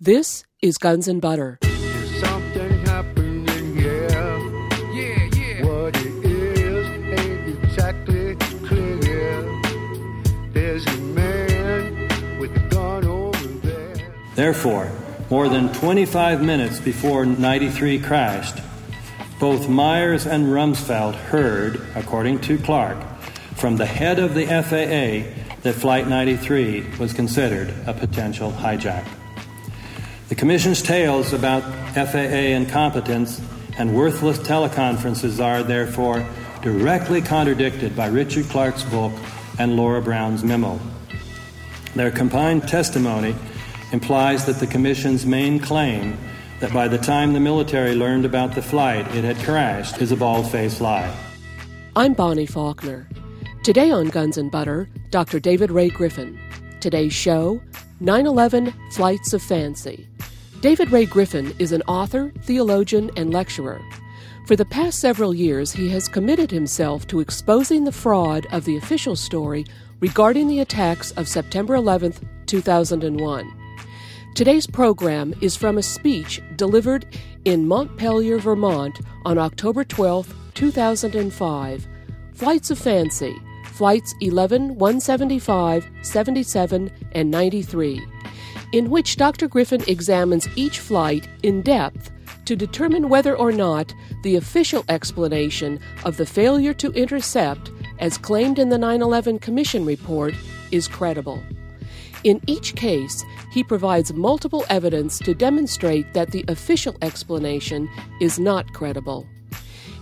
This is Guns and Butter. Something happening here. Yeah, yeah. What it is ain't exactly clear. There's a man with a gun over there. Therefore, more than 25 minutes before 93 crashed, both Myers and Rumsfeld heard, according to Clarke, from the head of the FAA that Flight 93 was considered a potential hijack. The Commission's tales about FAA incompetence and worthless teleconferences are, therefore, directly contradicted by Richard Clarke's book and Laura Brown's memo. Their combined testimony implies that the Commission's main claim that by the time the military learned about the flight it had crashed is a bald faced lie. I'm Bonnie Faulkner. Today on Guns and Butter, Dr. David Ray Griffin. Today's show 9 11 Flights of Fancy. David Ray Griffin is an author, theologian, and lecturer. For the past several years, he has committed himself to exposing the fraud of the official story regarding the attacks of September 11, 2001. Today's program is from a speech delivered in Montpelier, Vermont on October 12, 2005. Flights of Fancy, Flights 11, 175, 77, and 93 in which Dr. Griffin examines each flight in depth to determine whether or not the official explanation of the failure to intercept, as claimed in the 9 11 Commission report, is credible. In each case, he provides multiple evidence to demonstrate that the official explanation is not credible.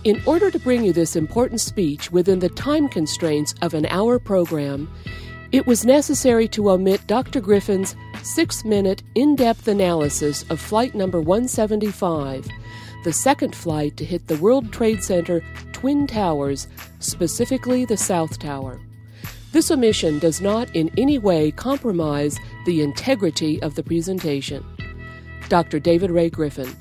In order to bring you this important speech within the time constraints of an hour program, it was necessary to omit Dr. Griffin's six minute, in depth analysis of Flight Number 175, the second flight to hit the World Trade Center Twin Towers, specifically the South Tower. This omission does not in any way compromise the integrity of the presentation. Dr. David Ray Griffin.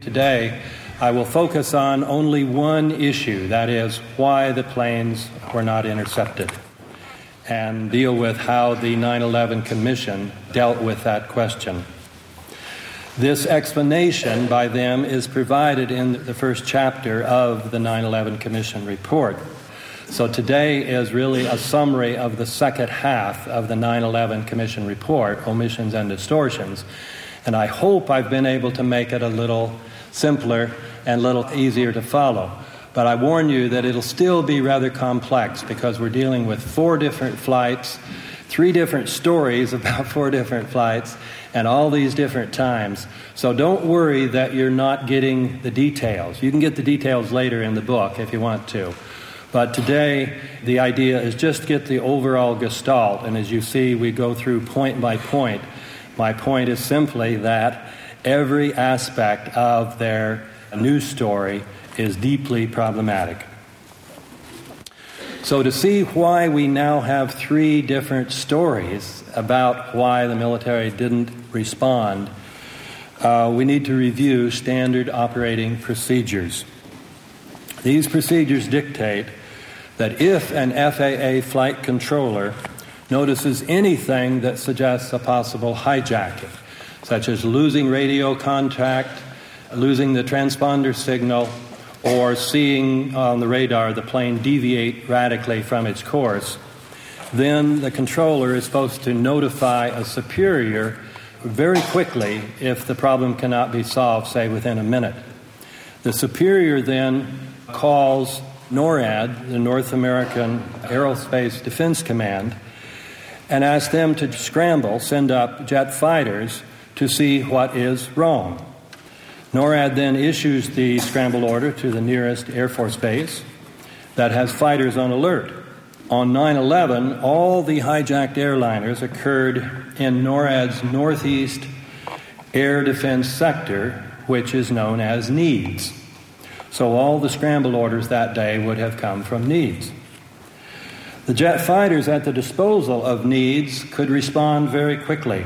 Today, I will focus on only one issue that is, why the planes were not intercepted, and deal with how the 9 11 Commission dealt with that question. This explanation by them is provided in the first chapter of the 9 11 Commission report. So today is really a summary of the second half of the 9 11 Commission report, Omissions and Distortions. And I hope I've been able to make it a little simpler and a little easier to follow. But I warn you that it'll still be rather complex because we're dealing with four different flights, three different stories about four different flights, and all these different times. So don't worry that you're not getting the details. You can get the details later in the book if you want to. But today, the idea is just get the overall gestalt. And as you see, we go through point by point. My point is simply that every aspect of their news story is deeply problematic. So, to see why we now have three different stories about why the military didn't respond, uh, we need to review standard operating procedures. These procedures dictate that if an FAA flight controller notices anything that suggests a possible hijacking, such as losing radio contact, losing the transponder signal, or seeing on the radar the plane deviate radically from its course, then the controller is supposed to notify a superior very quickly if the problem cannot be solved, say within a minute. The superior then calls NORAD, the North American Aerospace Defense Command, and asks them to scramble, send up jet fighters to see what is wrong. NORAD then issues the scramble order to the nearest Air Force base that has fighters on alert. On 9 11, all the hijacked airliners occurred in NORAD's northeast air defense sector, which is known as NEADS. So all the scramble orders that day would have come from NEADS. The jet fighters at the disposal of NEADS could respond very quickly.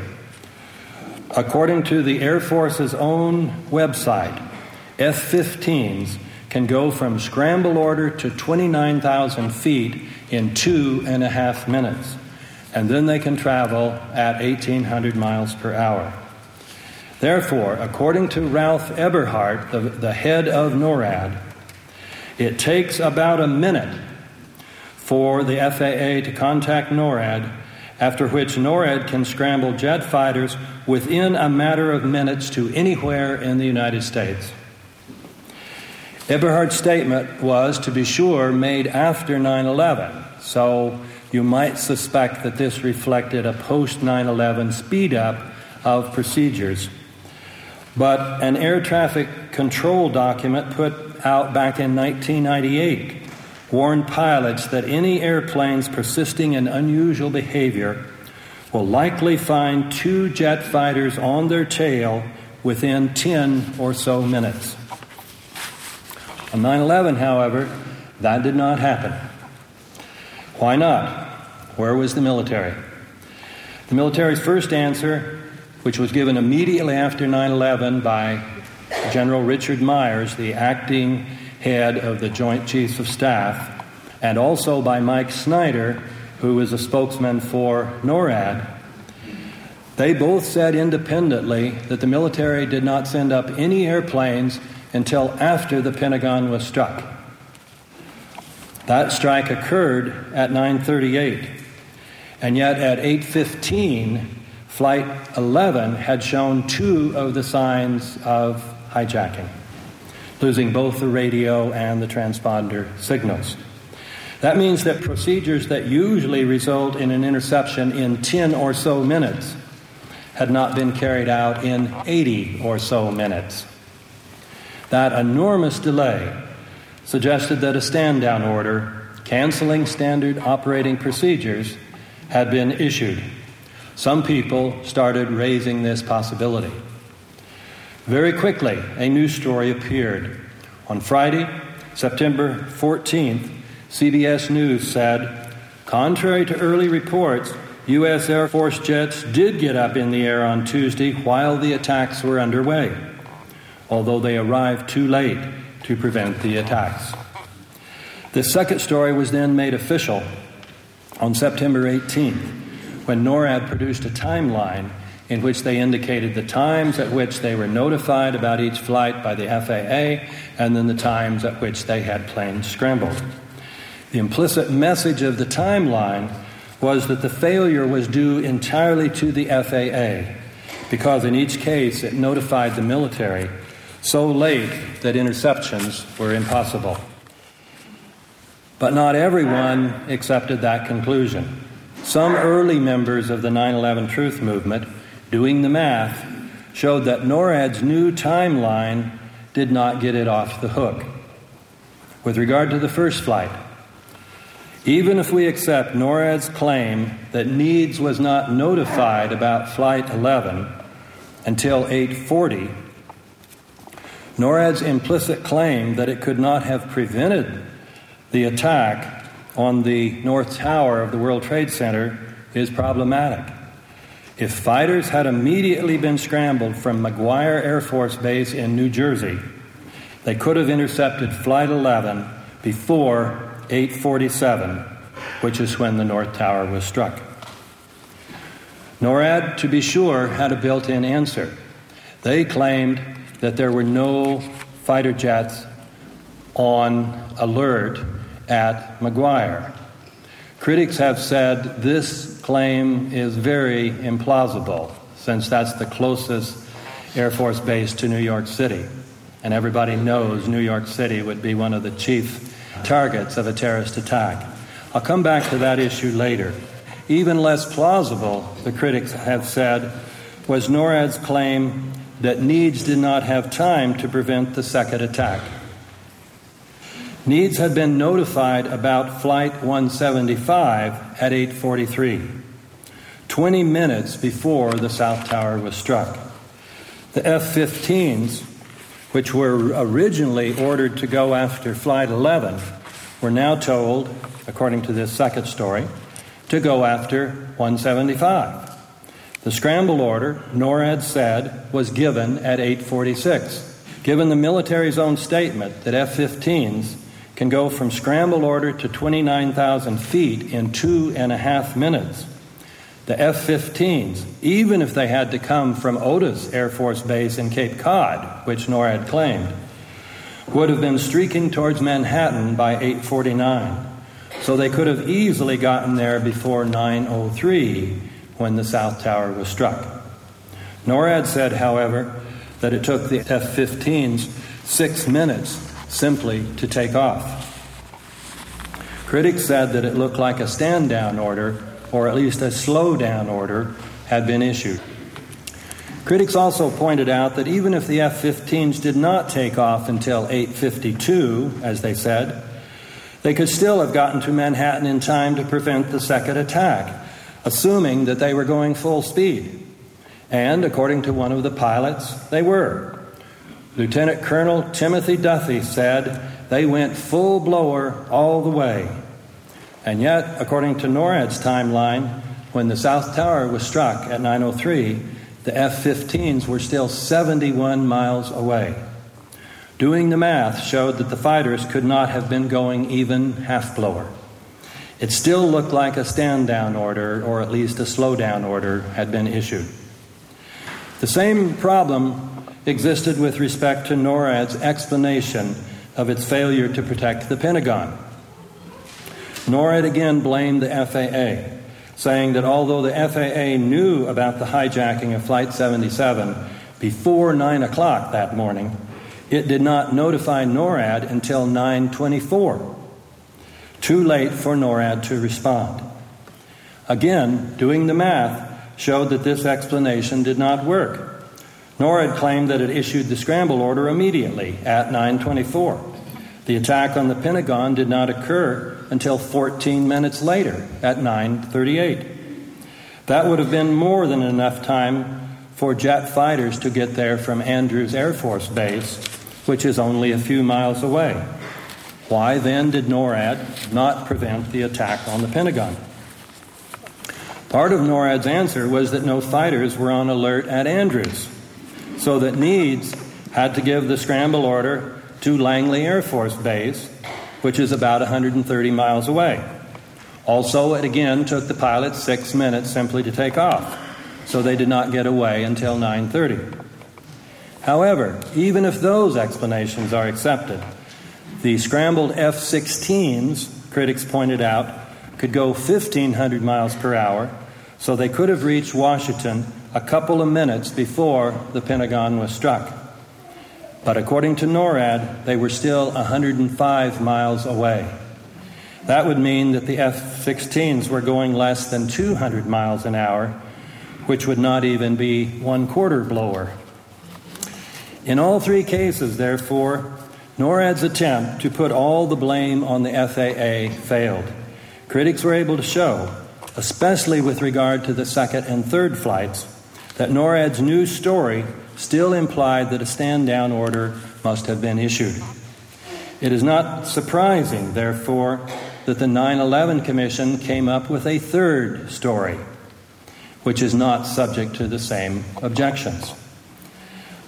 According to the Air Force's own website, F 15s can go from scramble order to 29,000 feet in two and a half minutes. and then they can travel at 1,800 miles per hour. Therefore, according to Ralph Eberhart, the, the head of NORAD, it takes about a minute for the FAA to contact NORAD, after which NORAD can scramble jet fighters within a matter of minutes to anywhere in the United States. Eberhart's statement was, to be sure, made after 9 11, so you might suspect that this reflected a post 9 11 speed up of procedures. But an air traffic control document put out back in 1998 warned pilots that any airplanes persisting in unusual behavior will likely find two jet fighters on their tail within 10 or so minutes. On 9 11, however, that did not happen. Why not? Where was the military? The military's first answer, which was given immediately after 9 11 by General Richard Myers, the acting head of the Joint Chiefs of Staff, and also by Mike Snyder, who is a spokesman for NORAD, they both said independently that the military did not send up any airplanes until after the Pentagon was struck. That strike occurred at 938, and yet at 815, Flight 11 had shown two of the signs of hijacking, losing both the radio and the transponder signals. That means that procedures that usually result in an interception in 10 or so minutes had not been carried out in 80 or so minutes. That enormous delay suggested that a stand down order canceling standard operating procedures had been issued. Some people started raising this possibility. Very quickly, a news story appeared. On Friday, September 14th, CBS News said, contrary to early reports, U.S. Air Force jets did get up in the air on Tuesday while the attacks were underway although they arrived too late to prevent the attacks. The second story was then made official on September 18th when NORAD produced a timeline in which they indicated the times at which they were notified about each flight by the FAA and then the times at which they had planes scrambled. The implicit message of the timeline was that the failure was due entirely to the FAA because in each case it notified the military so late that interceptions were impossible. But not everyone accepted that conclusion. Some early members of the 9 11 Truth Movement, doing the math, showed that NORAD's new timeline did not get it off the hook. With regard to the first flight, even if we accept NORAD's claim that NEADS was not notified about Flight 11 until 840, NORAD's implicit claim that it could not have prevented the attack on the North Tower of the World Trade Center is problematic. If fighters had immediately been scrambled from McGuire Air Force Base in New Jersey, they could have intercepted Flight 11 before 847, which is when the North Tower was struck. NORAD, to be sure, had a built in answer. They claimed that there were no fighter jets on alert at McGuire. Critics have said this claim is very implausible since that's the closest Air Force base to New York City. And everybody knows New York City would be one of the chief targets of a terrorist attack. I'll come back to that issue later. Even less plausible, the critics have said, was NORAD's claim that NEADS did not have time to prevent the second attack. NEADS had been notified about Flight 175 at 843, 20 minutes before the South Tower was struck. The F 15s, which were originally ordered to go after Flight 11, were now told, according to this second story, to go after 175. The scramble order, NORAD said, was given at 846. Given the military's own statement that F 15s can go from scramble order to 29,000 feet in two and a half minutes, the F 15s, even if they had to come from Otis Air Force Base in Cape Cod, which NORAD claimed, would have been streaking towards Manhattan by 849. So they could have easily gotten there before 903 when the South Tower was struck. NORAD said, however, that it took the F 15s six minutes simply to take off. Critics said that it looked like a stand down order, or at least a slow down order, had been issued. Critics also pointed out that even if the F 15s did not take off until 852, as they said, they could still have gotten to Manhattan in time to prevent the second attack, assuming that they were going full speed. And according to one of the pilots, they were. Lieutenant Colonel Timothy Duffy said they went full blower all the way. And yet, according to NORAD's timeline, when the South Tower was struck at 903, the F 15s were still 71 miles away. Doing the math showed that the fighters could not have been going even half blower. It still looked like a stand down order, or at least a slow down order, had been issued. The same problem existed with respect to NORAD's explanation of its failure to protect the Pentagon. NORAD again blamed the FAA, saying that although the FAA knew about the hijacking of Flight 77 before 9 o'clock that morning, it did not notify NORAD until 924. Too late for NORAD to respond. Again, doing the math showed that this explanation did not work. NORAD claimed that it issued the scramble order immediately at 924. The attack on the Pentagon did not occur until 14 minutes later at 938. That would have been more than enough time for jet fighters to get there from Andrews Air Force Base which is only a few miles away. Why then did NORAD not prevent the attack on the Pentagon? Part of NORAD's answer was that no fighters were on alert at Andrews, so that NEADS had to give the scramble order to Langley Air Force Base, which is about 130 miles away. Also, it again took the pilots six minutes simply to take off, so they did not get away until 930. However, even if those explanations are accepted, the scrambled F 16s, critics pointed out, could go 1,500 miles per hour, so they could have reached Washington a couple of minutes before the Pentagon was struck. But according to NORAD, they were still 105 miles away. That would mean that the F 16s were going less than 200 miles an hour, which would not even be one quarter blower in all three cases, therefore, NORAD's attempt to put all the blame on the FAA failed. Critics were able to show, especially with regard to the second and third flights, that NORAD's new story still implied that a stand down order must have been issued. It is not surprising, therefore, that the 9 11 Commission came up with a third story, which is not subject to the same objections.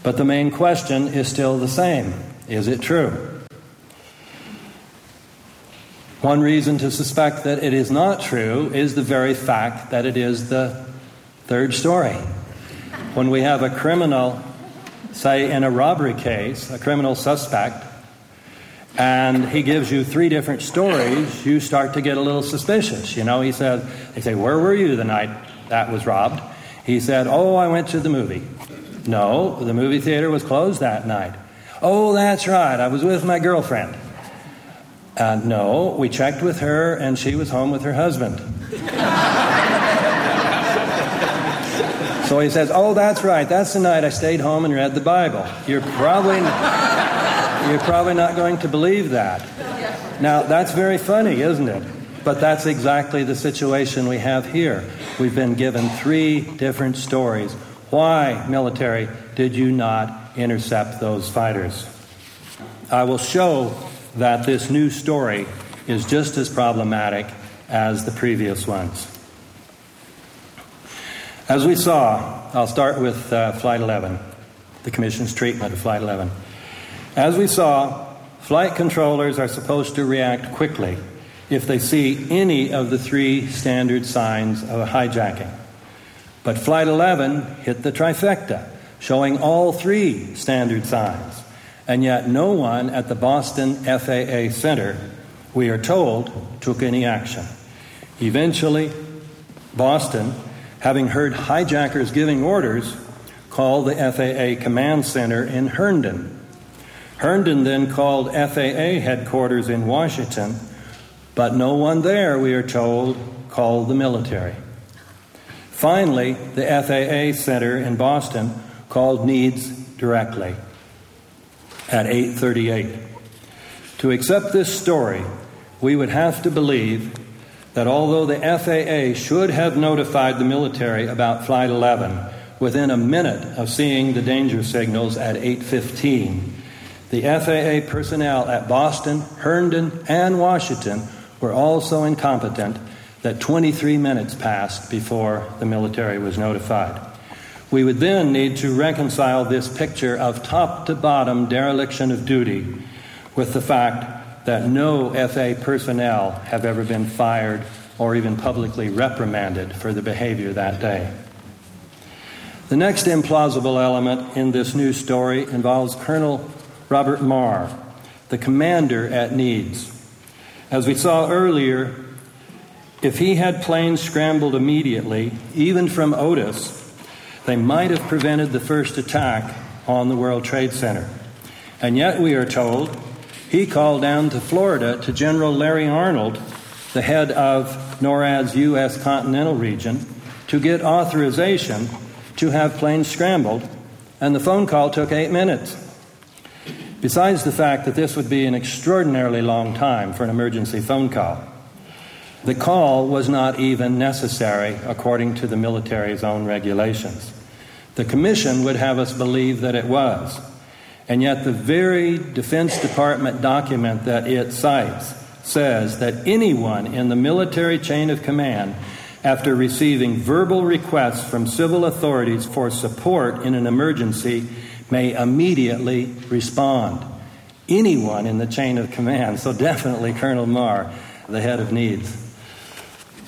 But the main question is still the same is it true? One reason to suspect that it is not true is the very fact that it is the third story. When we have a criminal, say in a robbery case, a criminal suspect, and he gives you three different stories, you start to get a little suspicious. You know, he said, they say, Where were you the night that was robbed? He said, Oh, I went to the movie. No, the movie theater was closed that night. Oh, that's right. I was with my girlfriend. Uh, no, we checked with her and she was home with her husband. so he says, Oh, that's right. That's the night I stayed home and read the Bible. You're probably, you're probably not going to believe that. Now, that's very funny, isn't it? But that's exactly the situation we have here. We've been given three different stories why, military, did you not intercept those fighters? I will show that this new story is just as problematic as the previous ones. As we saw, I'll start with uh, Flight 11, the Commission's treatment of Flight 11. As we saw, flight controllers are supposed to react quickly if they see any of the three standard signs of a hijacking. But Flight 11 hit the trifecta, showing all three standard signs. And yet, no one at the Boston FAA Center, we are told, took any action. Eventually, Boston, having heard hijackers giving orders, called the FAA Command Center in Herndon. Herndon then called FAA headquarters in Washington, but no one there, we are told, called the military. Finally, the FAA Center in Boston called NEADS directly at 8:38. To accept this story, we would have to believe that although the FAA should have notified the military about flight 11 within a minute of seeing the danger signals at 8:15, the FAA personnel at Boston, Herndon, and Washington were all so incompetent that 23 minutes passed before the military was notified. We would then need to reconcile this picture of top to bottom dereliction of duty with the fact that no FA personnel have ever been fired or even publicly reprimanded for the behavior that day. The next implausible element in this new story involves Colonel Robert Marr, the commander at NEADS. As we saw earlier, if he had planes scrambled immediately, even from Otis, they might have prevented the first attack on the World Trade Center. And yet, we are told, he called down to Florida to General Larry Arnold, the head of NORAD's U.S. continental region, to get authorization to have planes scrambled, and the phone call took eight minutes. Besides the fact that this would be an extraordinarily long time for an emergency phone call, the call was not even necessary according to the military's own regulations. The Commission would have us believe that it was. And yet, the very Defense Department document that it cites says that anyone in the military chain of command, after receiving verbal requests from civil authorities for support in an emergency, may immediately respond. Anyone in the chain of command, so definitely Colonel Marr, the head of NEADS.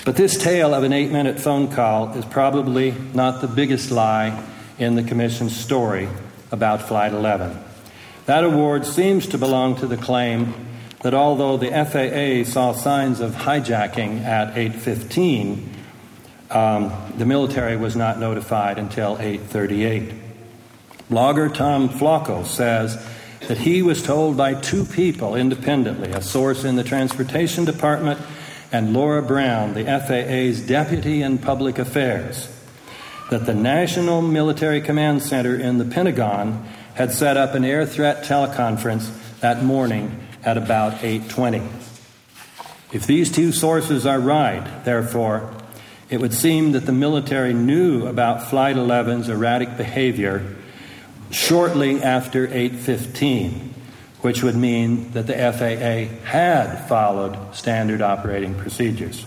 But this tale of an eight minute phone call is probably not the biggest lie in the Commission's story about Flight 11. That award seems to belong to the claim that although the FAA saw signs of hijacking at 8:15, um, the military was not notified until 8:38. Blogger Tom Flocco says that he was told by two people independently, a source in the Transportation Department and Laura Brown, the FAA's Deputy in Public Affairs, that the National Military Command Center in the Pentagon had set up an air threat teleconference that morning at about 8:20. If these two sources are right, therefore, it would seem that the military knew about Flight 11's erratic behavior shortly after 8:15 which would mean that the FAA had followed standard operating procedures.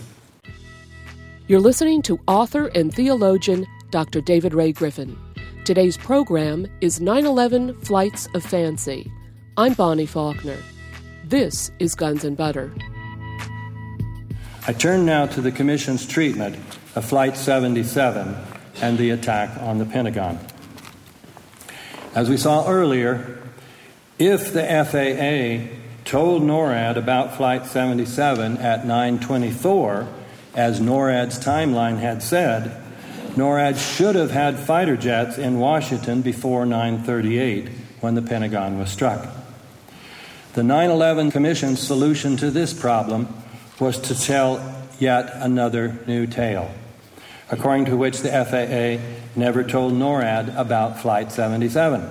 You're listening to author and theologian Dr. David Ray Griffin. Today's program is 9 11 Flights of Fancy. I'm Bonnie Faulkner. This is Guns and Butter. I turn now to the Commission's treatment of Flight 77 and the attack on the Pentagon. As we saw earlier, if the FAA told NORAD about Flight 77 at 924, as NORAD's timeline had said, NORAD should have had fighter jets in Washington before 938 when the Pentagon was struck. The 9 11 Commission's solution to this problem was to tell yet another new tale, according to which the FAA never told NORAD about Flight 77.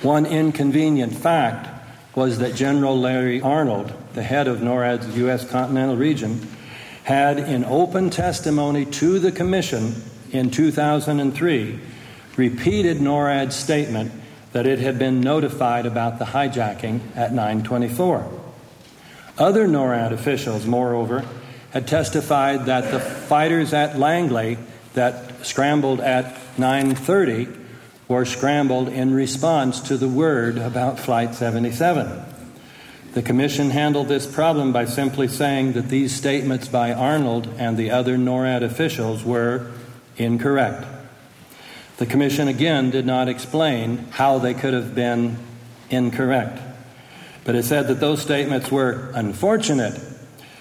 One inconvenient fact was that General Larry Arnold, the head of NORAD's U.S. continental region, had in open testimony to the Commission in 2003 repeated NORAD's statement that it had been notified about the hijacking at 924. Other NORAD officials, moreover, had testified that the fighters at Langley that scrambled at 930 were scrambled in response to the word about Flight 77. The Commission handled this problem by simply saying that these statements by Arnold and the other NORAD officials were incorrect. The Commission again did not explain how they could have been incorrect, but it said that those statements were unfortunate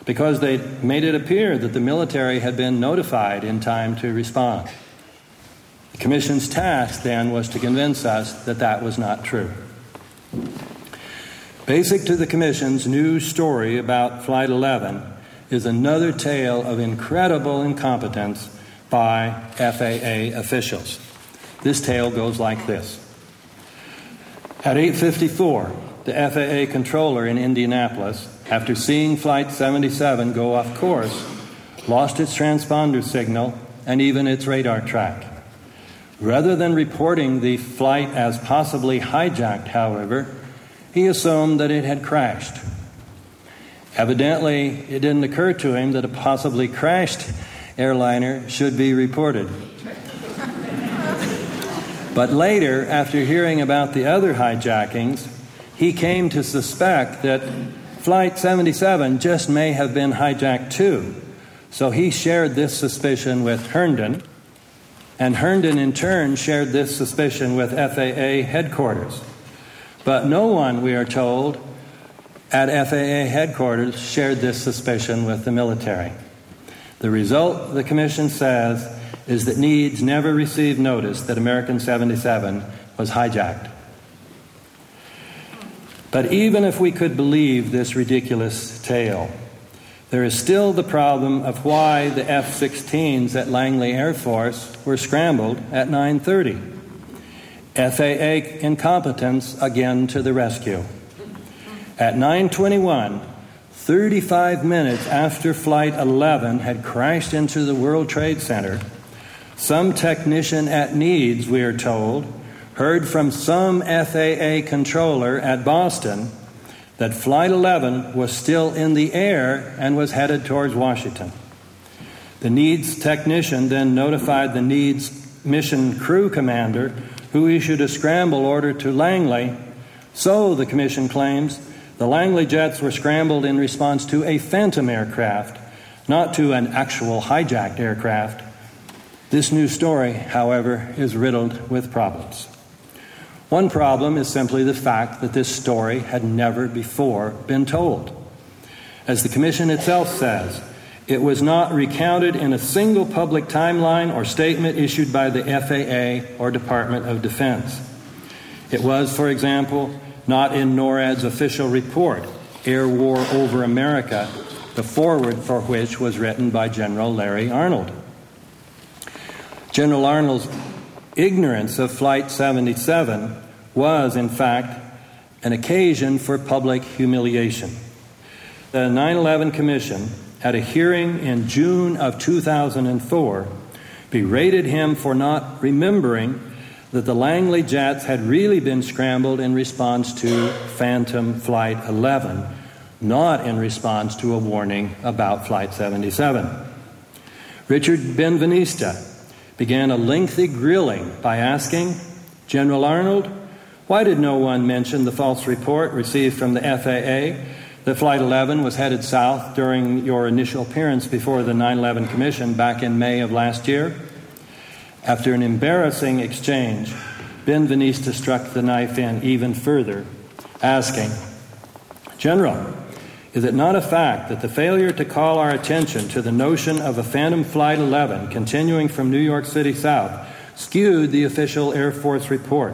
because they made it appear that the military had been notified in time to respond. The Commission's task then was to convince us that that was not true. Basic to the Commission's new story about Flight 11 is another tale of incredible incompetence by FAA officials. This tale goes like this. At 8:54, the FAA controller in Indianapolis, after seeing flight 77 go off course, lost its transponder signal and even its radar track. Rather than reporting the flight as possibly hijacked, however, he assumed that it had crashed. Evidently, it didn't occur to him that a possibly crashed airliner should be reported. but later, after hearing about the other hijackings, he came to suspect that Flight 77 just may have been hijacked too. So he shared this suspicion with Herndon, and Herndon in turn shared this suspicion with FAA headquarters. But no one, we are told, at FAA headquarters shared this suspicion with the military. The result, the Commission says, is that NEADS never received notice that American 77 was hijacked. But even if we could believe this ridiculous tale, there is still the problem of why the F-16s at Langley Air Force were scrambled at 9:30. FAA incompetence again to the rescue. At 9:21, 35 minutes after flight 11 had crashed into the World Trade Center, some technician at NEADS, we are told, heard from some FAA controller at Boston that Flight 11 was still in the air and was headed towards Washington. The NEADS technician then notified the NEADS mission crew commander who issued a scramble order to Langley. So, the Commission claims, the Langley jets were scrambled in response to a phantom aircraft, not to an actual hijacked aircraft. This new story, however, is riddled with problems. One problem is simply the fact that this story had never before been told. As the Commission itself says, it was not recounted in a single public timeline or statement issued by the FAA or Department of Defense. It was, for example, not in NORAD's official report, Air War Over America, the foreword for which was written by General Larry Arnold. General Arnold's ignorance of Flight 77 was, in fact, an occasion for public humiliation. The 9 11 Commission at a hearing in June of 2004, berated him for not remembering that the Langley jets had really been scrambled in response to Phantom Flight 11, not in response to a warning about Flight 77. Richard Benveniste began a lengthy grilling by asking General Arnold, why did no one mention the false report received from the FAA that Flight 11 was headed south during your initial appearance before the 9 11 Commission back in May of last year. After an embarrassing exchange, Benveniste struck the knife in even further, asking, General, is it not a fact that the failure to call our attention to the notion of a Phantom Flight 11 continuing from New York City south skewed the official Air Force report,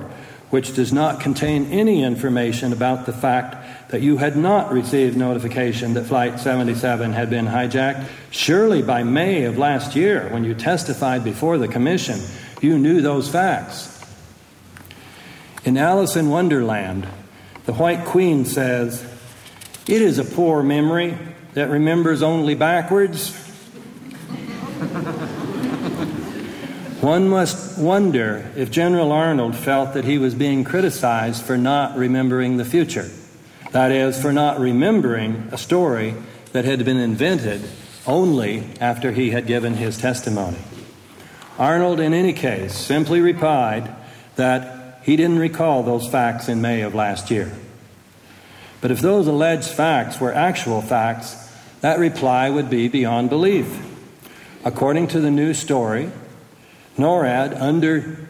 which does not contain any information about the fact that you had not received notification that Flight 77 had been hijacked. Surely by May of last year, when you testified before the Commission, you knew those facts. In Alice in Wonderland, the White Queen says, It is a poor memory that remembers only backwards. One must wonder if General Arnold felt that he was being criticized for not remembering the future. That is, for not remembering a story that had been invented only after he had given his testimony. Arnold, in any case, simply replied that he didn't recall those facts in May of last year. But if those alleged facts were actual facts, that reply would be beyond belief. According to the new story, NORAD, under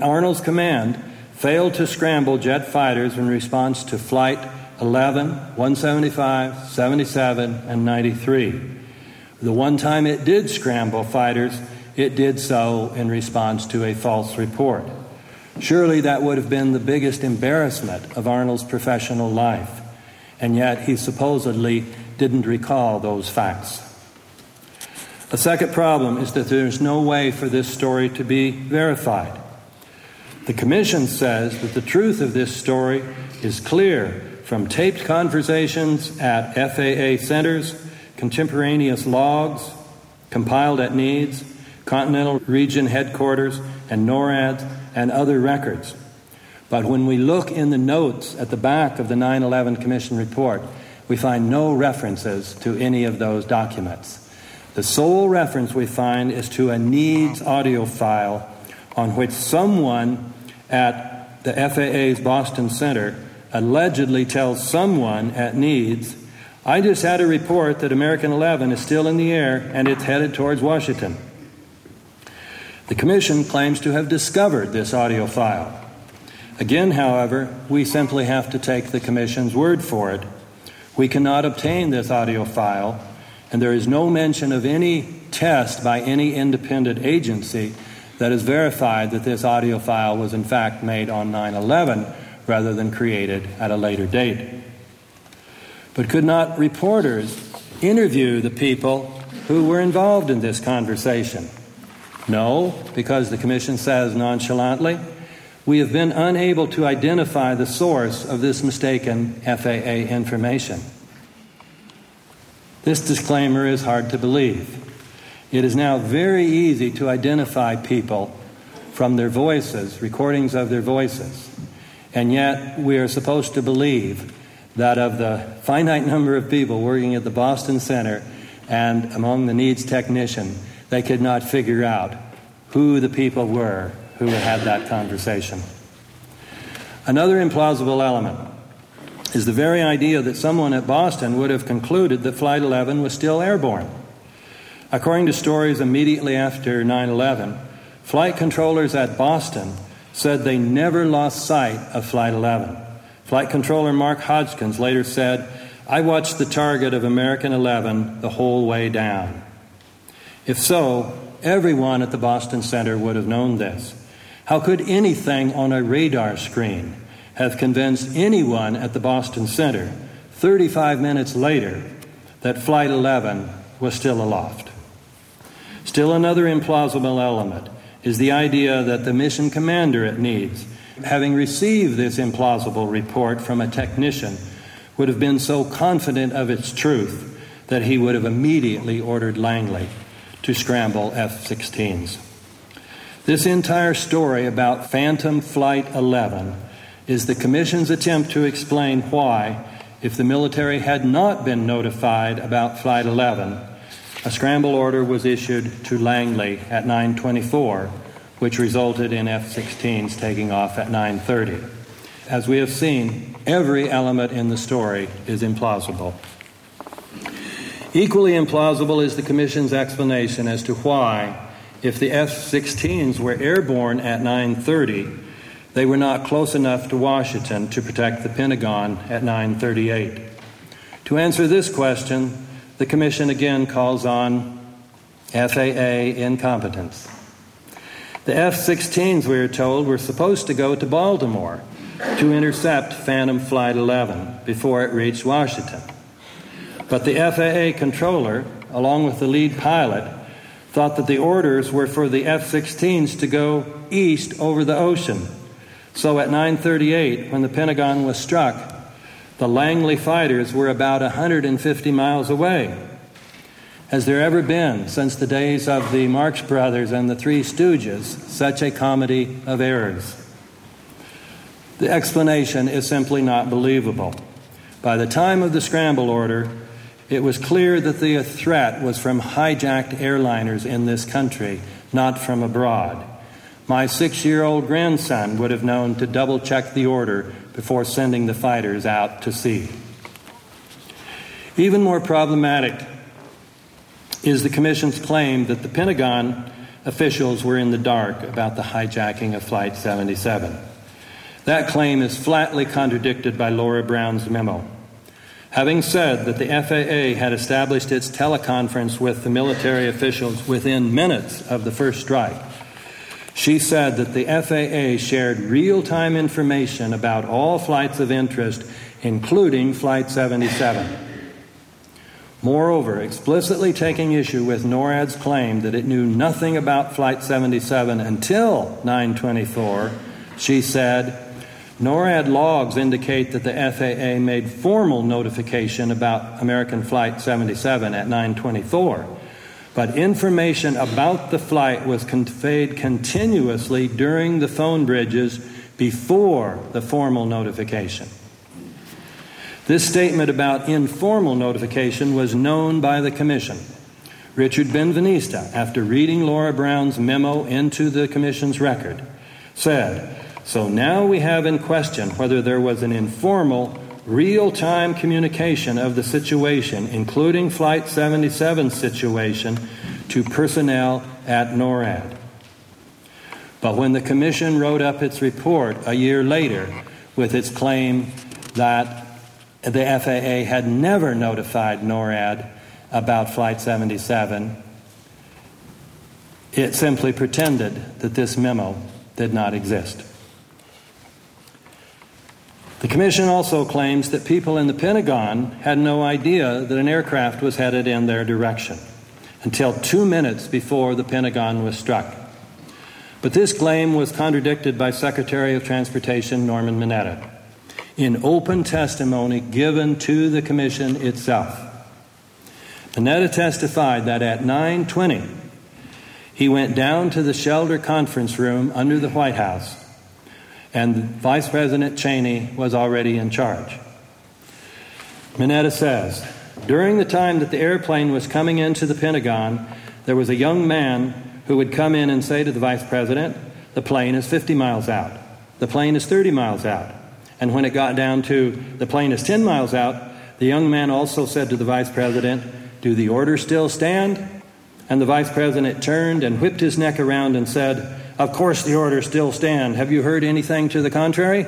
Arnold's command, failed to scramble jet fighters in response to Flight 11, 175, 77, and 93. The one time it did scramble fighters, it did so in response to a false report. Surely that would have been the biggest embarrassment of Arnold's professional life, and yet he supposedly didn't recall those facts. A second problem is that there's no way for this story to be verified. The Commission says that the truth of this story is clear from taped conversations at FAA centers, contemporaneous logs compiled at NEADS, Continental Region headquarters, and NORAD, and other records. But when we look in the notes at the back of the 9 11 Commission report, we find no references to any of those documents. The sole reference we find is to a NEADS audio file on which someone at the FAA's Boston Center allegedly tells someone at NEADS, I just had a report that American 11 is still in the air and it's headed towards Washington. The Commission claims to have discovered this audio file. Again, however, we simply have to take the Commission's word for it. We cannot obtain this audio file and there is no mention of any test by any independent agency that has verified that this audio file was in fact made on 9 11 rather than created at a later date. But could not reporters interview the people who were involved in this conversation? No, because the Commission says nonchalantly, we have been unable to identify the source of this mistaken FAA information. This disclaimer is hard to believe. It is now very easy to identify people from their voices, recordings of their voices. And yet, we are supposed to believe that of the finite number of people working at the Boston Center and among the NEADS technician, they could not figure out who the people were who had had that conversation. Another implausible element is the very idea that someone at Boston would have concluded that Flight 11 was still airborne. According to stories immediately after 9 11, flight controllers at Boston said they never lost sight of Flight 11. Flight controller Mark Hodgkins later said, I watched the target of American 11 the whole way down. If so, everyone at the Boston Center would have known this. How could anything on a radar screen have convinced anyone at the Boston Center 35 minutes later that Flight 11 was still aloft. Still, another implausible element is the idea that the mission commander at NEADS, having received this implausible report from a technician, would have been so confident of its truth that he would have immediately ordered Langley to scramble F 16s. This entire story about Phantom Flight 11 is the Commission's attempt to explain why, if the military had not been notified about Flight 11, a scramble order was issued to Langley at 924, which resulted in F-16s taking off at 930. As we have seen, every element in the story is implausible. Equally implausible is the Commission's explanation as to why, if the F 16s were airborne at 930, they were not close enough to Washington to protect the Pentagon at 938. To answer this question, the Commission again calls on FAA incompetence. The F 16s, we are told, were supposed to go to Baltimore to intercept Phantom Flight 11 before it reached Washington. But the FAA controller, along with the lead pilot, thought that the orders were for the F 16s to go east over the ocean so at 9:38 when the Pentagon was struck, the Langley fighters were about 150 miles away. Has there ever been, since the days of the Marx Brothers and the Three Stooges, such a comedy of errors? The explanation is simply not believable. By the time of the scramble order, it was clear that the threat was from hijacked airliners in this country, not from abroad. My six year old grandson would have known to double check the order before sending the fighters out to sea. Even more problematic is the Commission's claim that the Pentagon officials were in the dark about the hijacking of Flight 77. That claim is flatly contradicted by Laura Brown's memo. Having said that the FAA had established its teleconference with the military officials within minutes of the first strike, she said that the FAA shared real time information about all flights of interest, including Flight 77. Moreover, explicitly taking issue with NORAD's claim that it knew nothing about Flight 77 until 924, she said, NORAD logs indicate that the FAA made formal notification about American Flight 77 at 924, but information about the flight was conveyed continuously during the phone bridges before the formal notification. This statement about informal notification was known by the Commission. Richard Ben-Veniste, after reading Laura Brown's memo into the Commission's record, said, so now we have in question whether there was an informal, real time communication of the situation, including Flight 77's situation, to personnel at NORAD. But when the Commission wrote up its report a year later with its claim that the FAA had never notified NORAD about Flight 77, it simply pretended that this memo did not exist. The Commission also claims that people in the Pentagon had no idea that an aircraft was headed in their direction until two minutes before the Pentagon was struck. But this claim was contradicted by Secretary of Transportation Norman Mineta in open testimony given to the Commission itself. Mineta testified that at 9:20 he went down to the shelter conference room under the White House and Vice President Cheney was already in charge. Mineta says, during the time that the airplane was coming into the Pentagon, there was a young man who would come in and say to the Vice President, the plane is 50 miles out. The plane is 30 miles out. And when it got down to the plane is 10 miles out, the young man also said to the Vice President, Do the orders still stand? And the Vice President turned and whipped his neck around and said, of course, the orders still stand. Have you heard anything to the contrary?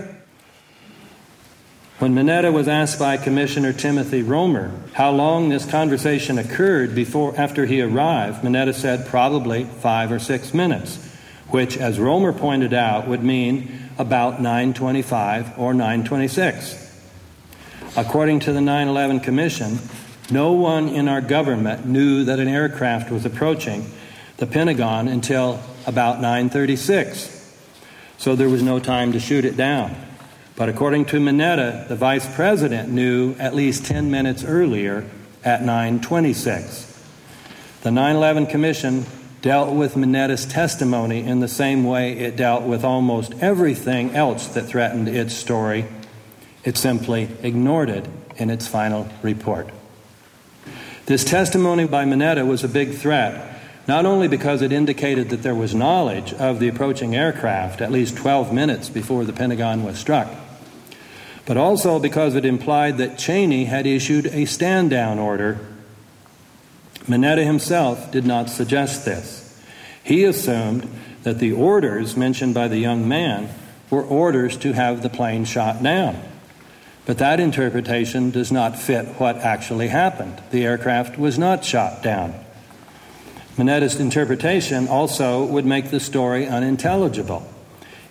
When Mineta was asked by Commissioner Timothy Roemer how long this conversation occurred before after he arrived, Mineta said probably five or six minutes, which, as Roemer pointed out, would mean about 925 or 926. According to the 9 11 Commission, no one in our government knew that an aircraft was approaching the Pentagon until about 936. So there was no time to shoot it down. But according to Mineta, the vice president knew at least 10 minutes earlier at 926. The 9/11 commission dealt with Mineta's testimony in the same way it dealt with almost everything else that threatened its story. It simply ignored it in its final report. This testimony by Mineta was a big threat not only because it indicated that there was knowledge of the approaching aircraft at least 12 minutes before the Pentagon was struck, but also because it implied that Cheney had issued a stand down order. Mineta himself did not suggest this. He assumed that the orders mentioned by the young man were orders to have the plane shot down. But that interpretation does not fit what actually happened. The aircraft was not shot down. Mineta's interpretation also would make the story unintelligible.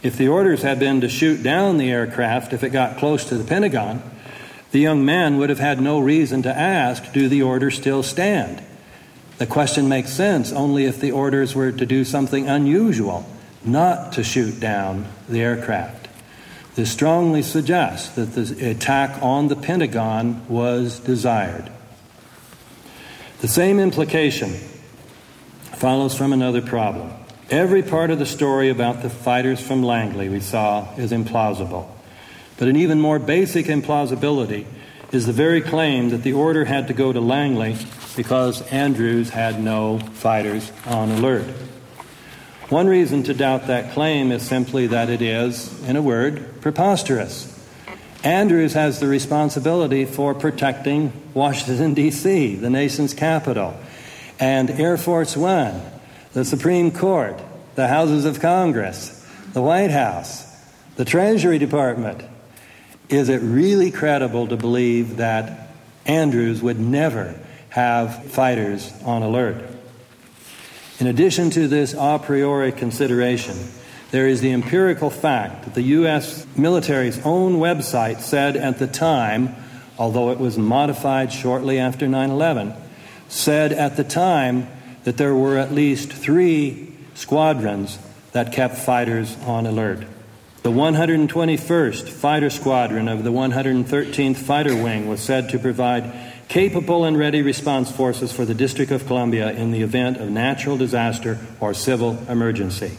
If the orders had been to shoot down the aircraft if it got close to the Pentagon, the young man would have had no reason to ask, Do the orders still stand? The question makes sense only if the orders were to do something unusual, not to shoot down the aircraft. This strongly suggests that the attack on the Pentagon was desired. The same implication follows from another problem. Every part of the story about the fighters from Langley we saw is implausible. But an even more basic implausibility is the very claim that the order had to go to Langley because Andrews had no fighters on alert. One reason to doubt that claim is simply that it is, in a word, preposterous. Andrews has the responsibility for protecting Washington, D.C., the nation's capital and Air Force One, the Supreme Court, the Houses of Congress, the White House, the Treasury Department. Is it really credible to believe that Andrews would never have fighters on alert? In addition to this a priori consideration, there is the empirical fact that the U.S. military's own website said at the time, although it was modified shortly after 9 11, said at the time that there were at least three squadrons that kept fighters on alert. The 121st Fighter Squadron of the 113th Fighter Wing was said to provide capable and ready response forces for the District of Columbia in the event of natural disaster or civil emergency.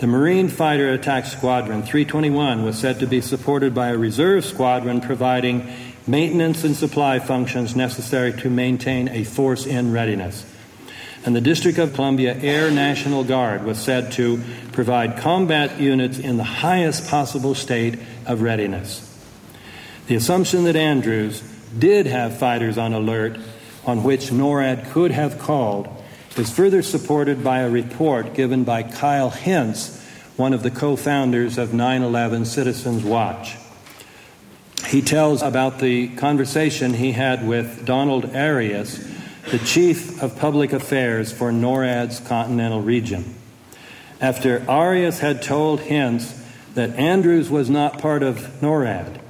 The Marine Fighter Attack Squadron 321 was said to be supported by a reserve squadron providing maintenance and supply functions necessary to maintain a force in readiness. And the District of Columbia Air National Guard was said to provide combat units in the highest possible state of readiness. The assumption that Andrews did have fighters on alert on which NORAD could have called is further supported by a report given by Kyle Hence, one of the co founders of 9 11 Citizens Watch. He tells about the conversation he had with Donald Arias, the chief of public affairs for NORAD's continental region. After Arias had told Hence that Andrews was not part of NORAD,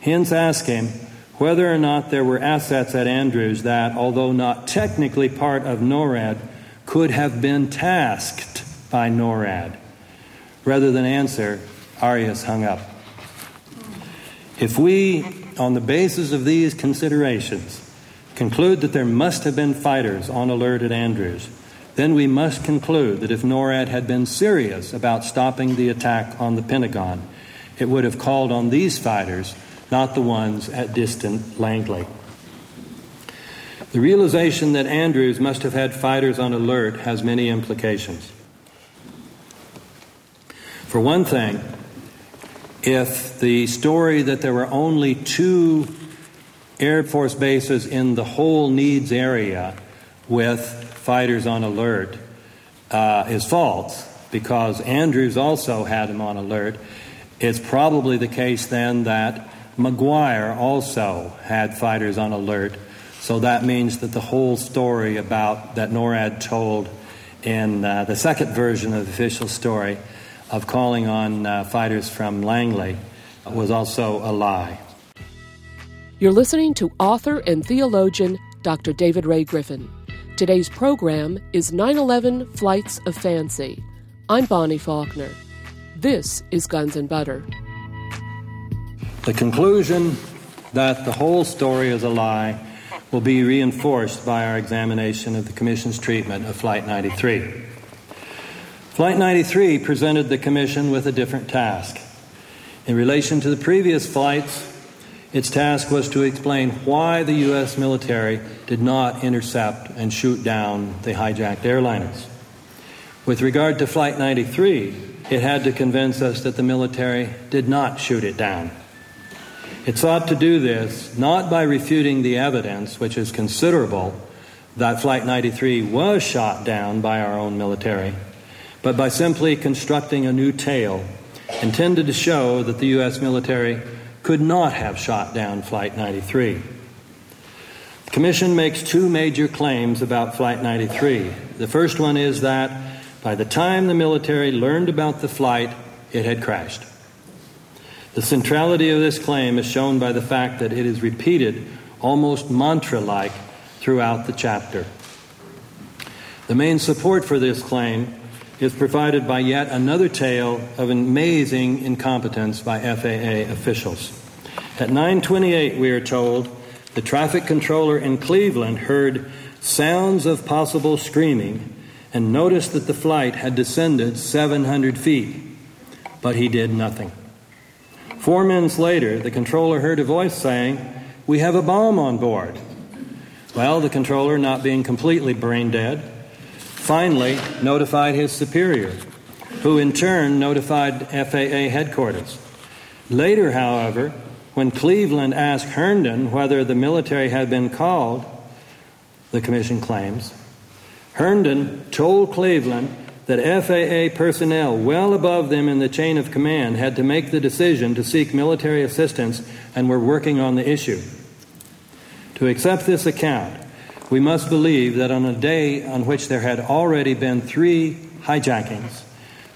Hence asked him whether or not there were assets at Andrews that, although not technically part of NORAD, could have been tasked by NORAD. Rather than answer, Arias hung up. If we, on the basis of these considerations, conclude that there must have been fighters on alert at Andrews, then we must conclude that if NORAD had been serious about stopping the attack on the Pentagon, it would have called on these fighters, not the ones at distant Langley. The realization that Andrews must have had fighters on alert has many implications. For one thing, if the story that there were only two Air Force bases in the whole NEADS area with fighters on alert uh, is false, because Andrews also had them on alert, it's probably the case then that McGuire also had fighters on alert. So that means that the whole story about that NORAD told in uh, the second version of the official story of calling on uh, fighters from Langley was also a lie. You're listening to author and theologian Dr. David Ray Griffin. Today's program is 9 11 Flights of Fancy. I'm Bonnie Faulkner. This is Guns and Butter. The conclusion that the whole story is a lie will be reinforced by our examination of the Commission's treatment of Flight 93. Flight 93 presented the Commission with a different task. In relation to the previous flights, its task was to explain why the U.S. military did not intercept and shoot down the hijacked airliners. With regard to Flight 93, it had to convince us that the military did not shoot it down. It sought to do this not by refuting the evidence, which is considerable, that Flight 93 was shot down by our own military, but by simply constructing a new tale intended to show that the U.S. military could not have shot down Flight 93. The Commission makes two major claims about Flight 93. The first one is that by the time the military learned about the flight, it had crashed. The centrality of this claim is shown by the fact that it is repeated almost mantra like throughout the chapter. The main support for this claim is provided by yet another tale of amazing incompetence by FAA officials. At 9:28 we are told the traffic controller in Cleveland heard sounds of possible screaming and noticed that the flight had descended 700 feet, but he did nothing. Four minutes later, the controller heard a voice saying, "We have a bomb on board." Well, the controller, not being completely brain dead, finally notified his superior, who in turn notified FAA headquarters. Later, however, when Cleveland asked Herndon whether the military had been called, the commission claims, Herndon told Cleveland that FAA personnel well above them in the chain of command had to make the decision to seek military assistance and were working on the issue. To accept this account, we must believe that on a day on which there had already been three hijackings,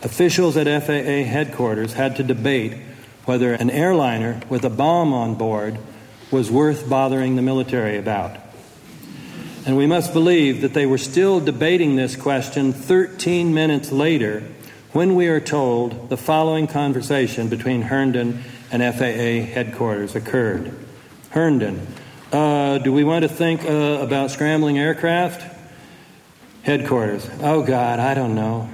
officials at FAA headquarters had to debate whether an airliner with a bomb on board was worth bothering the military about. And we must believe that they were still debating this question 13 minutes later when we are told the following conversation between Herndon and FAA headquarters occurred. Herndon, uh, do we want to think uh, about scrambling aircraft? Headquarters, oh God, I don't know.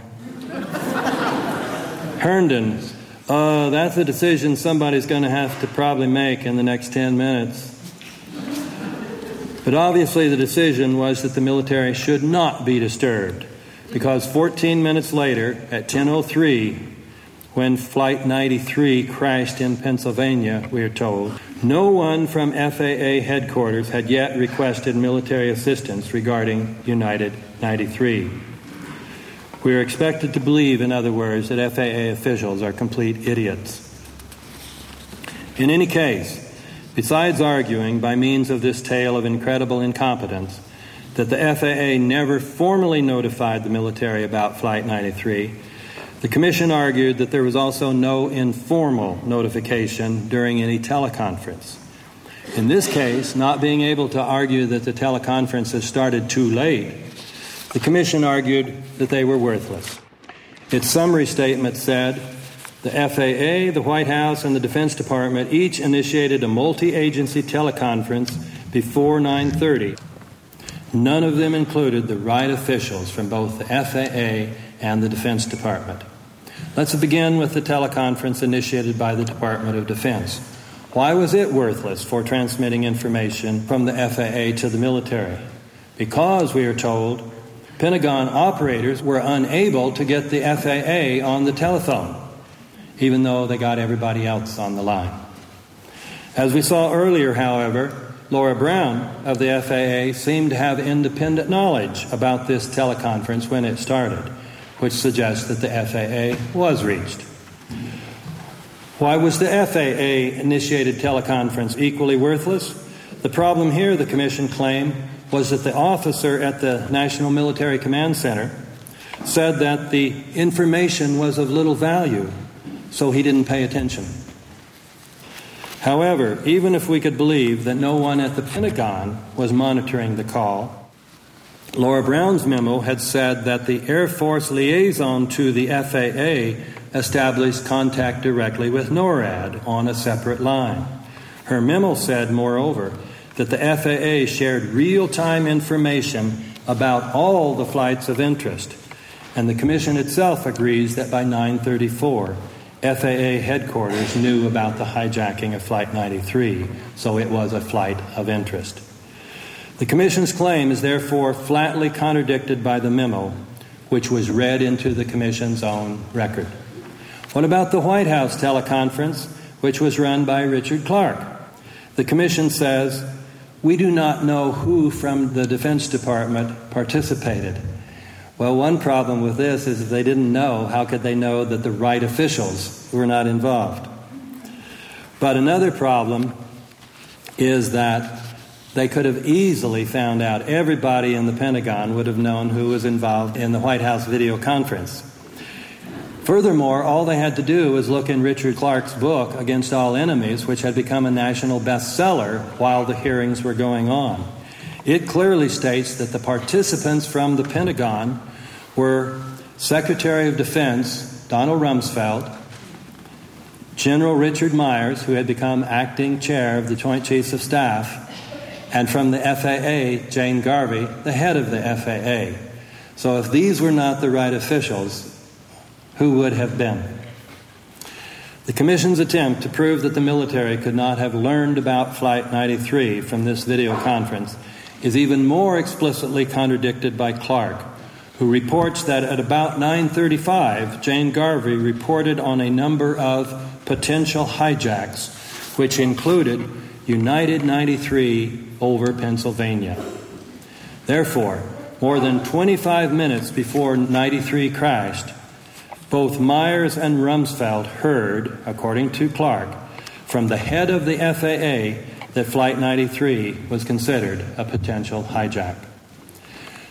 Herndon, uh, that's a decision somebody's going to have to probably make in the next 10 minutes. But obviously, the decision was that the military should not be disturbed because 14 minutes later, at 10:03, when Flight 93 crashed in Pennsylvania, we are told, no one from FAA headquarters had yet requested military assistance regarding United 93. We are expected to believe, in other words, that FAA officials are complete idiots. In any case, Besides arguing, by means of this tale of incredible incompetence, that the FAA never formally notified the military about Flight 93, the Commission argued that there was also no informal notification during any teleconference. In this case, not being able to argue that the teleconferences started too late, the Commission argued that they were worthless. Its summary statement said the FAA, the White House, and the Defense Department each initiated a multi-agency teleconference before 9:30. None of them included the right officials from both the FAA and the Defense Department. Let's begin with the teleconference initiated by the Department of Defense. Why was it worthless for transmitting information from the FAA to the military? Because, we are told, Pentagon operators were unable to get the FAA on the telephone even though they got everybody else on the line. As we saw earlier, however, Laura Brown of the FAA seemed to have independent knowledge about this teleconference when it started, which suggests that the FAA was reached. Why was the FAA initiated teleconference equally worthless? The problem here, the Commission claimed, was that the officer at the National Military Command Center said that the information was of little value so he didn't pay attention. However, even if we could believe that no one at the Pentagon was monitoring the call, Laura Brown's memo had said that the Air Force liaison to the FAA established contact directly with NORAD on a separate line. Her memo said, moreover, that the FAA shared real time information about all the flights of interest, and the Commission itself agrees that by 934, FAA headquarters knew about the hijacking of Flight 93, so it was a flight of interest. The Commission's claim is therefore flatly contradicted by the memo, which was read into the Commission's own record. What about the White House teleconference, which was run by Richard Clarke? The Commission says, We do not know who from the Defense Department participated. Well, one problem with this is if they didn't know, how could they know that the right officials were not involved? But another problem is that they could have easily found out. Everybody in the Pentagon would have known who was involved in the White House video conference. Furthermore, all they had to do was look in Richard Clarke's book, Against All Enemies, which had become a national bestseller while the hearings were going on. It clearly states that the participants from the Pentagon were Secretary of Defense Donald Rumsfeld, General Richard Myers, who had become acting chair of the Joint Chiefs of Staff, and from the FAA, Jane Garvey, the head of the FAA. So if these were not the right officials, who would have been? The Commission's attempt to prove that the military could not have learned about Flight 93 from this video conference is even more explicitly contradicted by Clarke, who reports that at about 9:35, Jane Garvey reported on a number of potential hijacks, which included United 93 over Pennsylvania. Therefore, more than 25 minutes before 93 crashed, both Myers and Rumsfeld heard, according to Clarke, from the head of the FAA that Flight 93 was considered a potential hijack.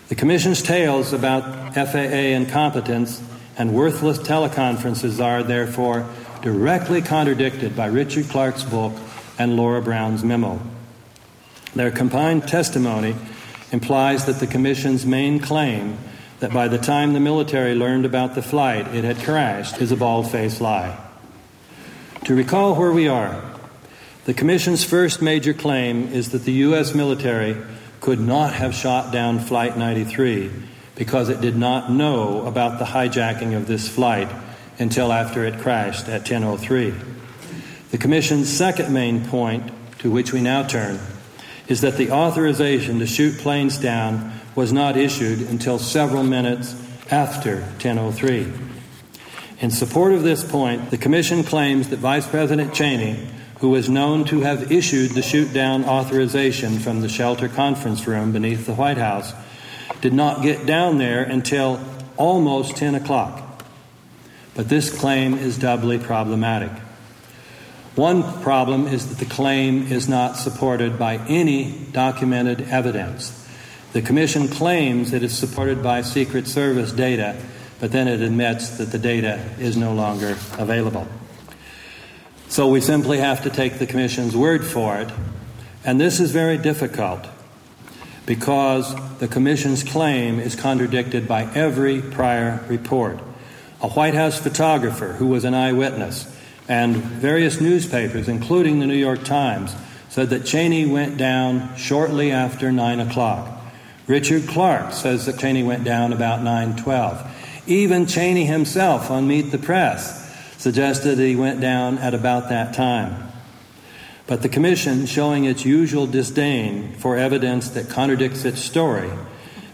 The Commission's tales about FAA incompetence and worthless teleconferences are, therefore, directly contradicted by Richard Clarke's book and Laura Brown's memo. Their combined testimony implies that the Commission's main claim that by the time the military learned about the flight it had crashed is a bald faced lie. To recall where we are, the Commission's first major claim is that the U.S. military could not have shot down Flight 93 because it did not know about the hijacking of this flight until after it crashed at 10:03. The commission's second main point to which we now turn is that the authorization to shoot planes down was not issued until several minutes after 10:03. In support of this point, the commission claims that Vice President Cheney who was known to have issued the shoot down authorization from the shelter conference room beneath the White House, did not get down there until almost 10 o'clock. But this claim is doubly problematic. One problem is that the claim is not supported by any documented evidence. The Commission claims it is supported by Secret Service data, but then it admits that the data is no longer available. So we simply have to take the Commission's word for it. And this is very difficult because the Commission's claim is contradicted by every prior report. A White House photographer who was an eyewitness and various newspapers, including the New York Times, said that Cheney went down shortly after 9 o'clock. Richard Clarke says that Cheney went down about 9:12. Even Cheney himself on Meet the Press suggested that he went down at about that time. But the Commission, showing its usual disdain for evidence that contradicts its story,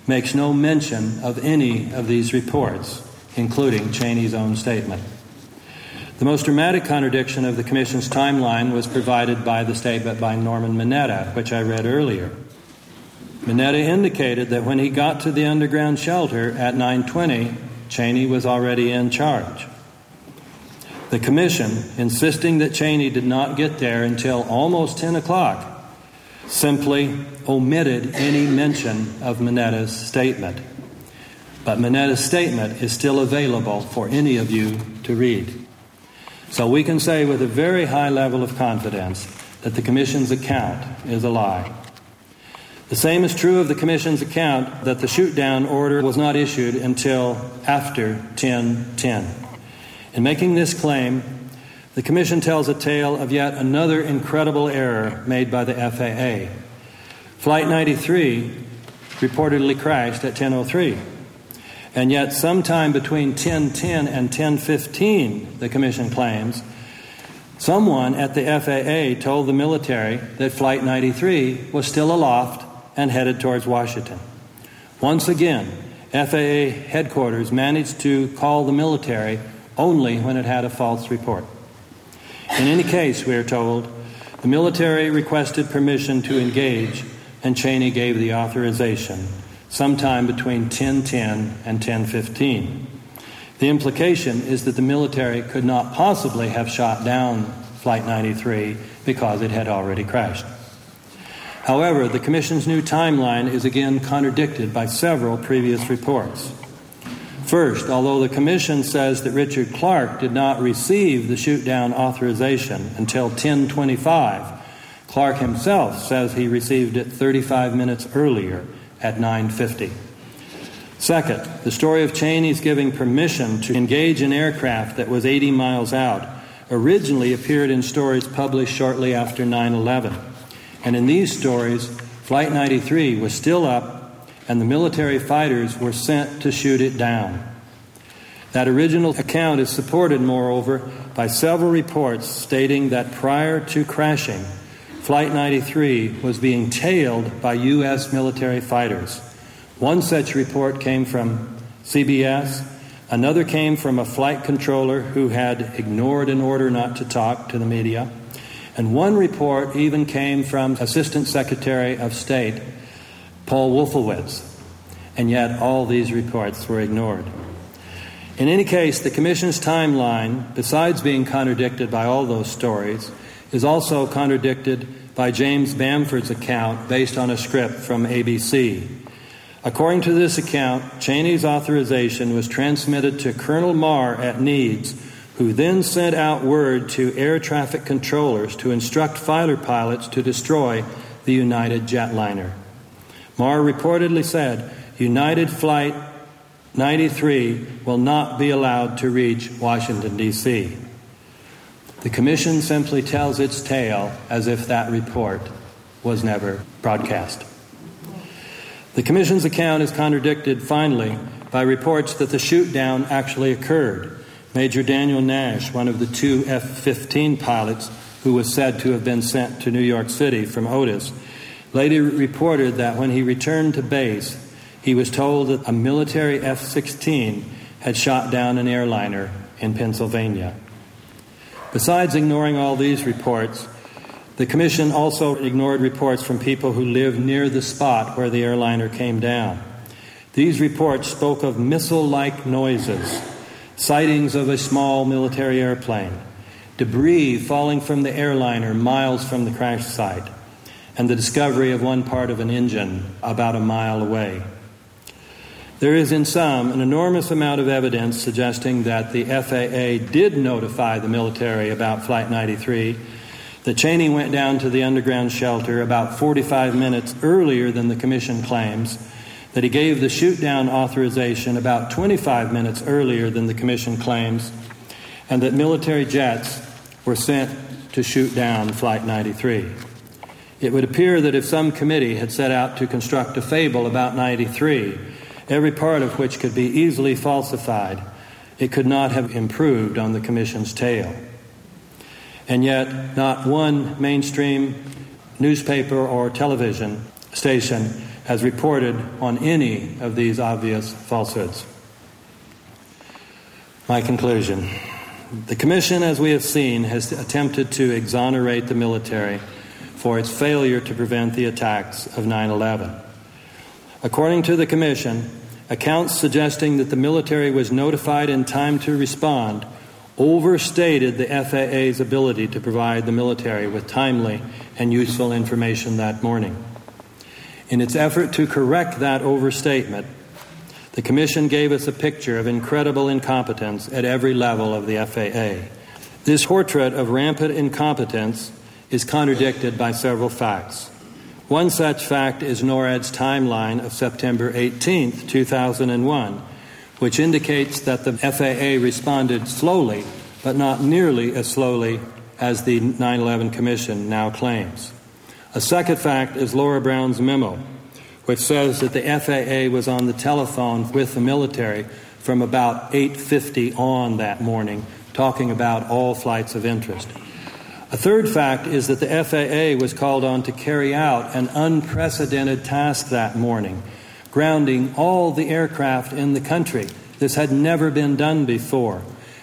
makes no mention of any of these reports, including Cheney's own statement. The most dramatic contradiction of the Commission's timeline was provided by the statement by Norman Mineta, which I read earlier. Mineta indicated that when he got to the underground shelter at 9:20, Cheney was already in charge. The commission, insisting that Cheney did not get there until almost 10 o'clock, simply omitted any mention of Mineta's statement. But Mineta's statement is still available for any of you to read. So we can say with a very high level of confidence that the Commission's account is a lie. The same is true of the Commission's account that the shoot down order was not issued until after 1010. In making this claim, the Commission tells a tale of yet another incredible error made by the FAA. Flight 93 reportedly crashed at 10:03. And yet sometime between 10:10 and 10:15, the commission claims, someone at the FAA told the military that flight 93 was still aloft and headed towards Washington. Once again, FAA headquarters managed to call the military only when it had a false report. In any case, we are told, the military requested permission to engage, and Cheney gave the authorization sometime between 1010 and 1015. The implication is that the military could not possibly have shot down Flight 93 because it had already crashed. However, the Commission's new timeline is again contradicted by several previous reports. First, although the Commission says that Richard Clarke did not receive the shoot down authorization until 1025, Clarke himself says he received it 35 minutes earlier at 950. Second, the story of Cheney's giving permission to engage an aircraft that was 80 miles out originally appeared in stories published shortly after 9 11. And in these stories, Flight 93 was still up and the military fighters were sent to shoot it down. That original account is supported, moreover, by several reports stating that prior to crashing, Flight 93 was being tailed by U.S. military fighters. One such report came from CBS, another came from a flight controller who had ignored an order not to talk to the media, and one report even came from Assistant Secretary of State Paul Wolfowitz. and yet all these reports were ignored. In any case, the Commission's timeline, besides being contradicted by all those stories, is also contradicted by James Bamford's account based on a script from ABC. According to this account, Cheney's authorization was transmitted to Colonel Marr at NEADS, who then sent out word to air traffic controllers to instruct fighter pilots to destroy the United jetliner. Marr reportedly said United Flight 93 will not be allowed to reach Washington, D.C. The Commission simply tells its tale as if that report was never broadcast. The Commission's account is contradicted, finally, by reports that the shootdown actually occurred. Major Daniel Nash, one of the two F 15 pilots who was said to have been sent to New York City from Otis, later reported that when he returned to base, he was told that a military F 16 had shot down an airliner in Pennsylvania. Besides ignoring all these reports, the Commission also ignored reports from people who lived near the spot where the airliner came down. These reports spoke of missile like noises, sightings of a small military airplane, debris falling from the airliner miles from the crash site, and the discovery of one part of an engine about a mile away. There is, in sum, an enormous amount of evidence suggesting that the FAA did notify the military about Flight 93, that Cheney went down to the underground shelter about 45 minutes earlier than the Commission claims, that he gave the shoot down authorization about 25 minutes earlier than the Commission claims, and that military jets were sent to shoot down Flight 93. It would appear that if some committee had set out to construct a fable about 93, every part of which could be easily falsified, it could not have improved on the Commission's tale. And yet, not one mainstream newspaper or television station has reported on any of these obvious falsehoods. My conclusion the Commission, as we have seen, has attempted to exonerate the military for its failure to prevent the attacks of 9 11. According to the Commission, accounts suggesting that the military was notified in time to respond overstated the FAA's ability to provide the military with timely and useful information that morning. In its effort to correct that overstatement, the Commission gave us a picture of incredible incompetence at every level of the FAA. This portrait of rampant incompetence is contradicted by several facts. One such fact is NORAD's timeline of September 18, 2001, which indicates that the FAA responded slowly, but not nearly as slowly as the 9 11 Commission now claims. A second fact is Laura Brown's memo, which says that the FAA was on the telephone with the military from about 8:50 on that morning talking about all flights of interest. A third fact is that the FAA was called on to carry out an unprecedented task that morning, grounding all the aircraft in the country. This had never been done before.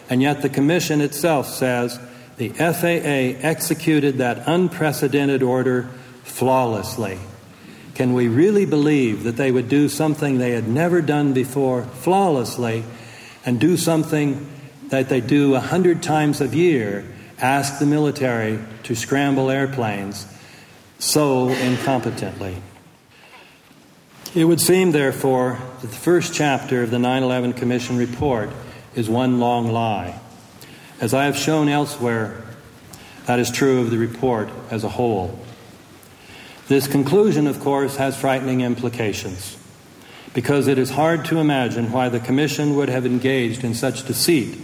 And yet the Commission itself says the FAA executed that unprecedented order flawlessly. Can we really believe that they would do something they had never done before flawlessly and do something that they do a hundred times a year? Ask the military to scramble airplanes so incompetently. It would seem, therefore, that the first chapter of the 9 11 Commission report is one long lie. As I have shown elsewhere, that is true of the report as a whole. This conclusion, of course, has frightening implications because it is hard to imagine why the Commission would have engaged in such deceit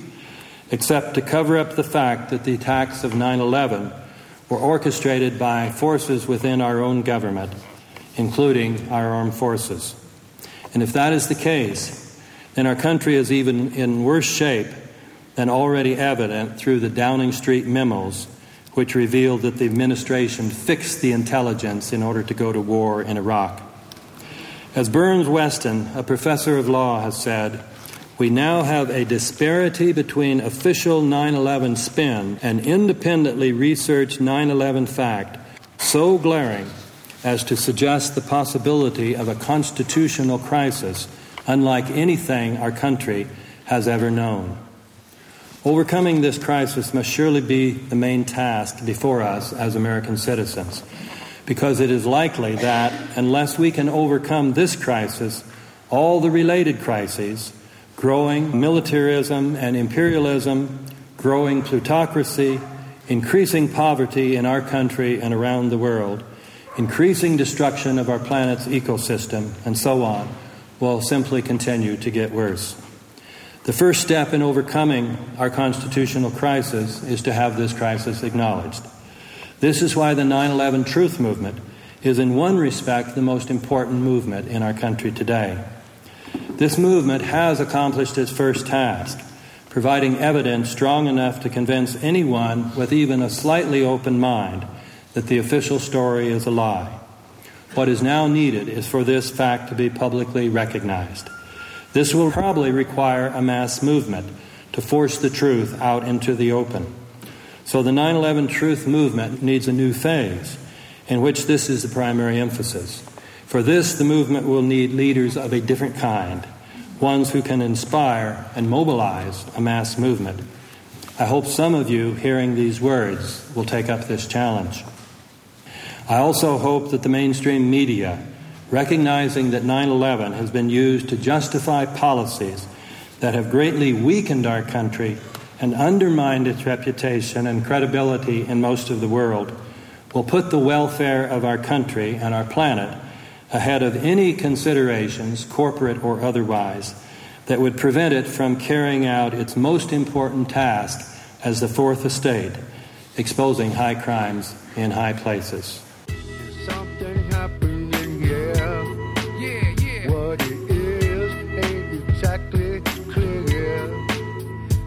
except to cover up the fact that the attacks of 9 11 were orchestrated by forces within our own government, including our armed forces. And if that is the case, then our country is even in worse shape than already evident through the Downing Street memos, which revealed that the administration fixed the intelligence in order to go to war in Iraq. As Burns Weston, a professor of law, has said, we now have a disparity between official 9 11 spin and independently researched 9 11 fact so glaring as to suggest the possibility of a constitutional crisis unlike anything our country has ever known. Overcoming this crisis must surely be the main task before us as American citizens, because it is likely that unless we can overcome this crisis, all the related crises growing militarism and imperialism, growing plutocracy, increasing poverty in our country and around the world, increasing destruction of our planet's ecosystem, and so on, will simply continue to get worse. The first step in overcoming our constitutional crisis is to have this crisis acknowledged. This is why the 9 11 Truth Movement is, in one respect, the most important movement in our country today. This movement has accomplished its first task, providing evidence strong enough to convince anyone with even a slightly open mind that the official story is a lie. What is now needed is for this fact to be publicly recognized. This will probably require a mass movement to force the truth out into the open. So the 9 11 truth movement needs a new phase in which this is the primary emphasis. For this, the movement will need leaders of a different kind, ones who can inspire and mobilize a mass movement. I hope some of you hearing these words will take up this challenge. I also hope that the mainstream media recognizing that 9 11 has been used to justify policies that have greatly weakened our country and undermined its reputation and credibility in most of the world, will put the welfare of our country and our planet ahead of any considerations, corporate or otherwise, that would prevent it from carrying out its most important task as the fourth estate, exposing high crimes in high places. Something happening here. Yeah, yeah. What it is ain't exactly clear.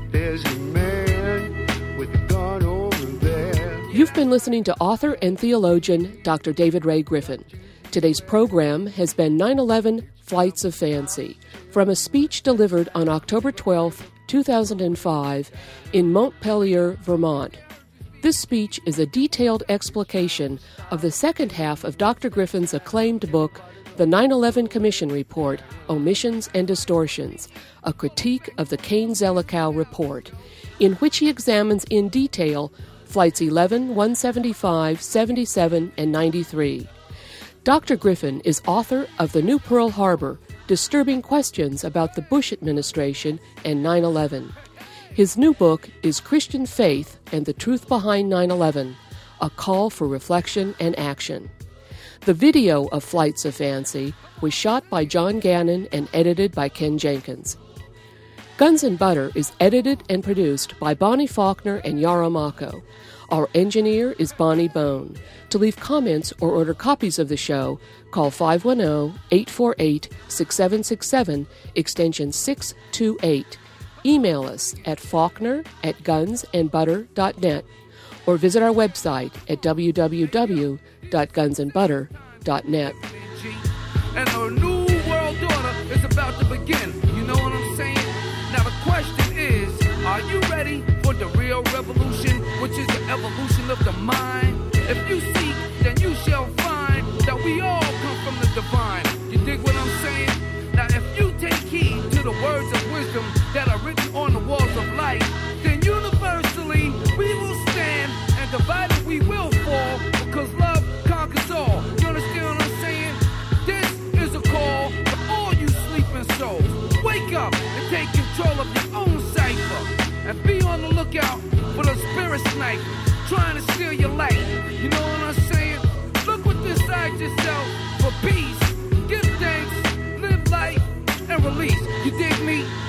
There's a man with a gun over there. You've been listening to author and theologian Dr. David Ray Griffin. Today's program has been 9 11 Flights of Fancy from a speech delivered on October 12, 2005, in Montpelier, Vermont. This speech is a detailed explication of the second half of Dr. Griffin's acclaimed book, The 9 11 Commission Report Omissions and Distortions, a critique of the Kean Zelikow Report, in which he examines in detail Flights 11, 175, 77, and 93. Dr. Griffin is author of The New Pearl Harbor Disturbing Questions About the Bush Administration and 9 11. His new book is Christian Faith and the Truth Behind 9 11 A Call for Reflection and Action. The video of Flights of Fancy was shot by John Gannon and edited by Ken Jenkins. Guns and Butter is edited and produced by Bonnie Faulkner and Yara Mako. Our engineer is Bonnie Bone. To leave comments or order copies of the show, call 510 848 6767, extension 628. Email us at faulkner at gunsandbutter.net or visit our website at www.gunsandbutter.net. And a new world order is about to begin. You know what I'm saying? Now the question is, are you ready for the real revolution, evolution of the mind? If you seek, then you shall find that we all come from the divine. You dig what I'm saying? Now if you take heed to the words of spirit sniper trying to steal your life. You know what I'm saying? Look within yourself for peace. Give thanks, live life, and release. You dig